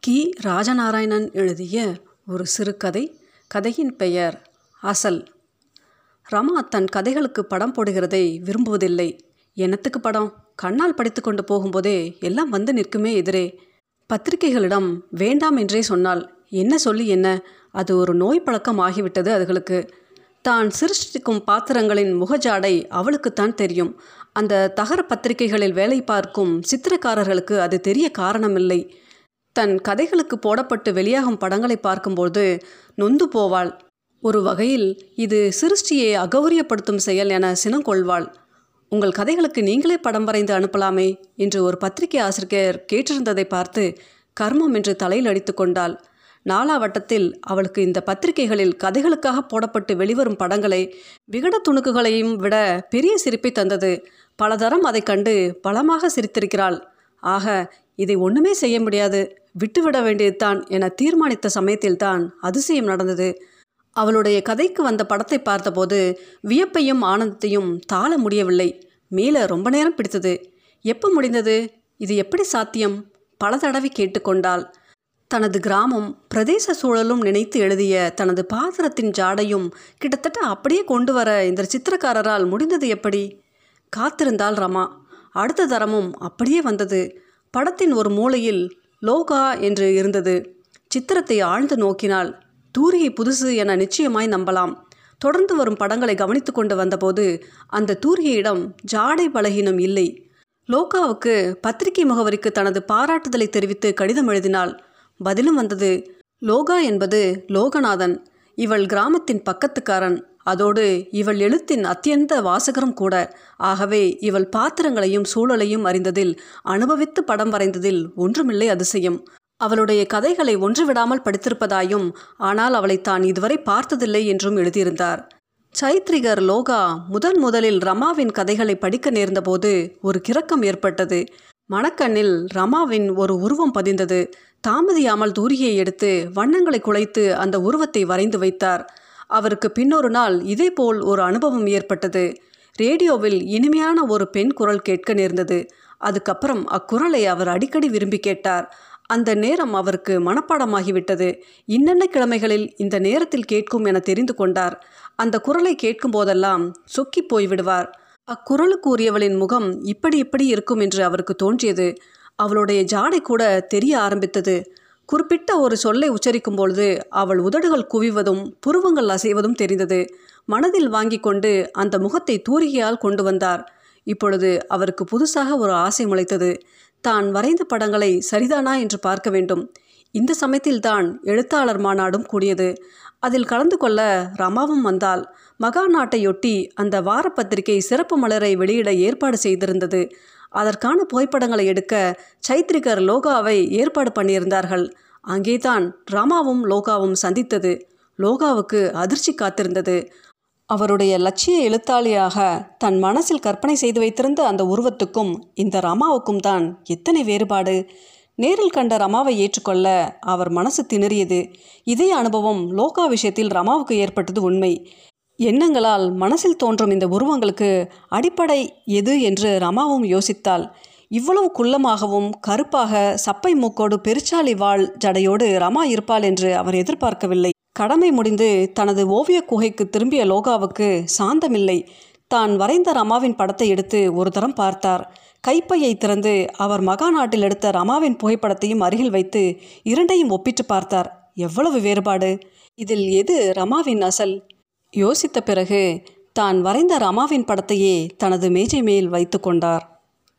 கி. ராஜநாராயணன் எழுதிய ஒரு சிறுகதை கதையின் பெயர் அசல். ரமா தன் கதைகளுக்கு படம் போடுகிறதை விரும்புவதில்லை. என்னத்துக்கு படம்? கண்ணால் படித்து கொண்டு போகும்போதே எல்லாம் வந்து நிற்குமே எதிரே. பத்திரிகைகளிடம் வேண்டாம் என்றே சொன்னால் என்ன சொல்லி என்ன? அது ஒரு நோய் பழக்கம் ஆகிவிட்டது அதுகளுக்கு. தான் சிருஷ்டிக்கும் பாத்திரங்களின் முகஜாடை அவளுக்குத்தான் தெரியும். அந்த தகர பத்திரிகைகளில் வேலை பார்க்கும் சித்திரக்காரர்களுக்கு அது தெரிய காரணமில்லை. தன் கதைகளுக்கு போடப்பட்டு வெளியாகும் படங்களை பார்க்கும்போது நொந்து போவாள். ஒரு வகையில் இது சிருஷ்டியை அகௌரியப்படுத்தும் செயல் என சினங்கொள்வாள். உங்கள் கதைகளுக்கு நீங்களே படம் வரைந்து அனுப்பலாமே என்று ஒரு பத்திரிகை ஆசிரியர் கேட்டிருந்ததை பார்த்து கர்மம் என்று தலையில் அடித்து கொண்டாள். நாலாவட்டத்தில் அவளுக்கு இந்த பத்திரிகைகளில் கதைகளுக்காக போடப்பட்டு வெளிவரும் படங்களை விகட துணுக்குகளையும் விட பெரிய சிரிப்பை தந்தது. பலதரம் அதை கண்டு பலமாக சிரித்திருக்கிறாள். ஆக இதை ஒன்றுமே செய்ய முடியாது. விட்டுவிட வேண்டியதுதான் என தீர்மானித்த சமயத்தில்தான் அதிசயம் நடந்தது. அவளுடைய கதைக்கு வந்த படத்தை பார்த்தபோது வியப்பையும் ஆனந்தத்தையும் தாள முடியவில்லை. மேலே ரொம்ப நேரம் பிடித்தது. எப்போ முடிந்தது? இது எப்படி சாத்தியம்? பல தடவை கேட்டுக்கொண்டாள் தனது கிராமம் பிரதேச சூழலும் நினைத்து எழுதிய தனது பாத்திரத்தின் ஜாடையும் கிட்டத்தட்ட அப்படியே கொண்டு வர இந்த சித்திரக்காரரால் முடிந்தது எப்படி? காத்திருந்தாள் ரமா. அடுத்த தரமும் அப்படியே வந்தது. படத்தின் ஒரு மூலையில் லோகா என்று இருந்தது. சித்திரத்தை ஆழ்ந்து நோக்கினால் தூரிகை புதுசு என நிச்சயமாய் நம்பலாம். தொடர்ந்து வரும் படங்களை கவனித்து கொண்டு வந்தபோது அந்த தூரிகையிடம் ஜாடை பலகீனம் இல்லை. லோகாவுக்கு பத்திரிகை முகவரிக்கு தனது பாராட்டுதலை தெரிவித்து கடிதம் எழுதினாள். பதிலும் வந்தது லோகா என்பது லோகநாதன். இவள் கிராமத்தின் பக்கத்துக்காரன். அதோடு இவள் எழுத்தின் அத்தியந்த வாசகரும் கூட. ஆகவே இவள் பாத்திரங்களையும் சூழலையும் அறிந்ததில் அனுபவித்து படம் வரைந்ததில் ஒன்றுமில்லை அதிசயம். அவளுடைய கதைகளை ஒன்றுவிடாமல் படித்திருப்பதாயும் ஆனால் அவளை தான் இதுவரை பார்த்ததில்லை என்றும் எழுதியிருந்தார். சைத்ரிகர் லோகா முதன் முதலில் ரமாவின் கதைகளை படிக்க நேர்ந்தபோது ஒரு கிறக்கம் ஏற்பட்டது. மணக்கண்ணில் ரமாவின் ஒரு உருவம் பதிந்தது. தாமதியாமல் தூரியை எடுத்து வண்ணங்களை குலைத்து அந்த உருவத்தை வரைந்து வைத்தார். அவருக்கு பின்னொரு நாள் இதேபோல் ஒரு அனுபவம் ஏற்பட்டது. ரேடியோவில் இனிமையான ஒரு பெண் குரல் கேட்க நேர்ந்தது. அதுக்கப்புறம் அக்குரலை அவர் அடிக்கடி விரும்பி கேட்டார். அந்த நேரம் அவருக்கு மனப்பாடமாகிவிட்டது. இன்னென்ன கிழமைகளில் இந்த நேரத்தில் கேட்கும் என தெரிந்து கொண்டார். அந்த குரலை கேட்கும் போதெல்லாம் சொக்கி போய்விடுவார். அக்குரலுக்கு உரியவளின் முகம் இப்படி இப்படி இருக்கும் என்று அவருக்கு தோன்றியது. அவளுடைய ஜாடை கூட தெரிய ஆரம்பித்தது. குறிப்பிட்ட ஒரு சொல்லை உச்சரிக்கும் பொழுது அவள் உதடுகள் குவிவதும் புருவங்கள் அசைவதும் தெரிந்தது. மனதில் வாங்கி கொண்டு அந்த முகத்தை தூரிகையால் கொண்டு வந்தார். இப்பொழுது அவருக்கு புதுசாக ஒரு ஆசை முளைத்தது. தான் வரைந்த படங்களை சரிதானா என்று பார்க்க வேண்டும். இந்த சமயத்தில்தான் எழுத்தாளர் மாநாடும் கூடியது. அதில் கலந்து கொள்ள ரமாவும் வந்தால் மகா நாட்டையொட்டி அந்த வாரப்பத்திரிகை சிறப்பு மலரை வெளியிட ஏற்பாடு செய்திருந்தது. அதற்கான புகைப்படங்களை எடுக்க சைத்ரிகர் லோகாவை ஏற்பாடு பண்ணியிருந்தார்கள். அங்கேதான் ராமாவும் லோகாவும் சந்தித்தது. லோகாவுக்கு அதிர்ச்சி காத்திருந்தது. அவருடைய லட்சிய எழுத்தாளியாக தன் மனசில் கற்பனை செய்து வைத்திருந்த அந்த உருவத்துக்கும் இந்த ராமாவுக்கும் தான் எத்தனை வேறுபாடு? நேரில் கண்ட ரமாவை ஏற்றுக்கொள்ள அவர் மனசு திணறியது. இதே அனுபவம் லோகா விஷயத்தில் ரமாவுக்கு ஏற்பட்டது உண்மை. எண்ணங்களால் மனசில் தோன்றும் இந்த உருவங்களுக்கு அடிப்படை எது என்று ரமாவும் யோசித்தாள். இவ்வளவு குள்ளமாகவும் கருப்பாக சப்பை மூக்கோடு பெருச்சாலி வாழ் ஜடையோடு ரமா இருப்பாள் என்று அவர் எதிர்பார்க்கவில்லை. கடமை முடிந்து தனது ஓவிய குகைக்கு திரும்பிய லோகாவுக்கு சாந்தமில்லை. தான் வரைந்த ரமாவின் படத்தை எடுத்து ஒரு தரம் பார்த்தார். கைப்பையை திறந்து அவர் மகா நாட்டில் எடுத்த ரமாவின் புகைப்படத்தையும் அருகில் வைத்து இரண்டையும் ஒப்பிட்டு பார்த்தார். எவ்வளவு வேறுபாடு? இதில் எது ரமாவின் அசல்? யோசித்த பிறகு தான் வரைந்த ரமாவின் படத்தையே தனது மேஜை மேல் வைத்து கொண்டார்.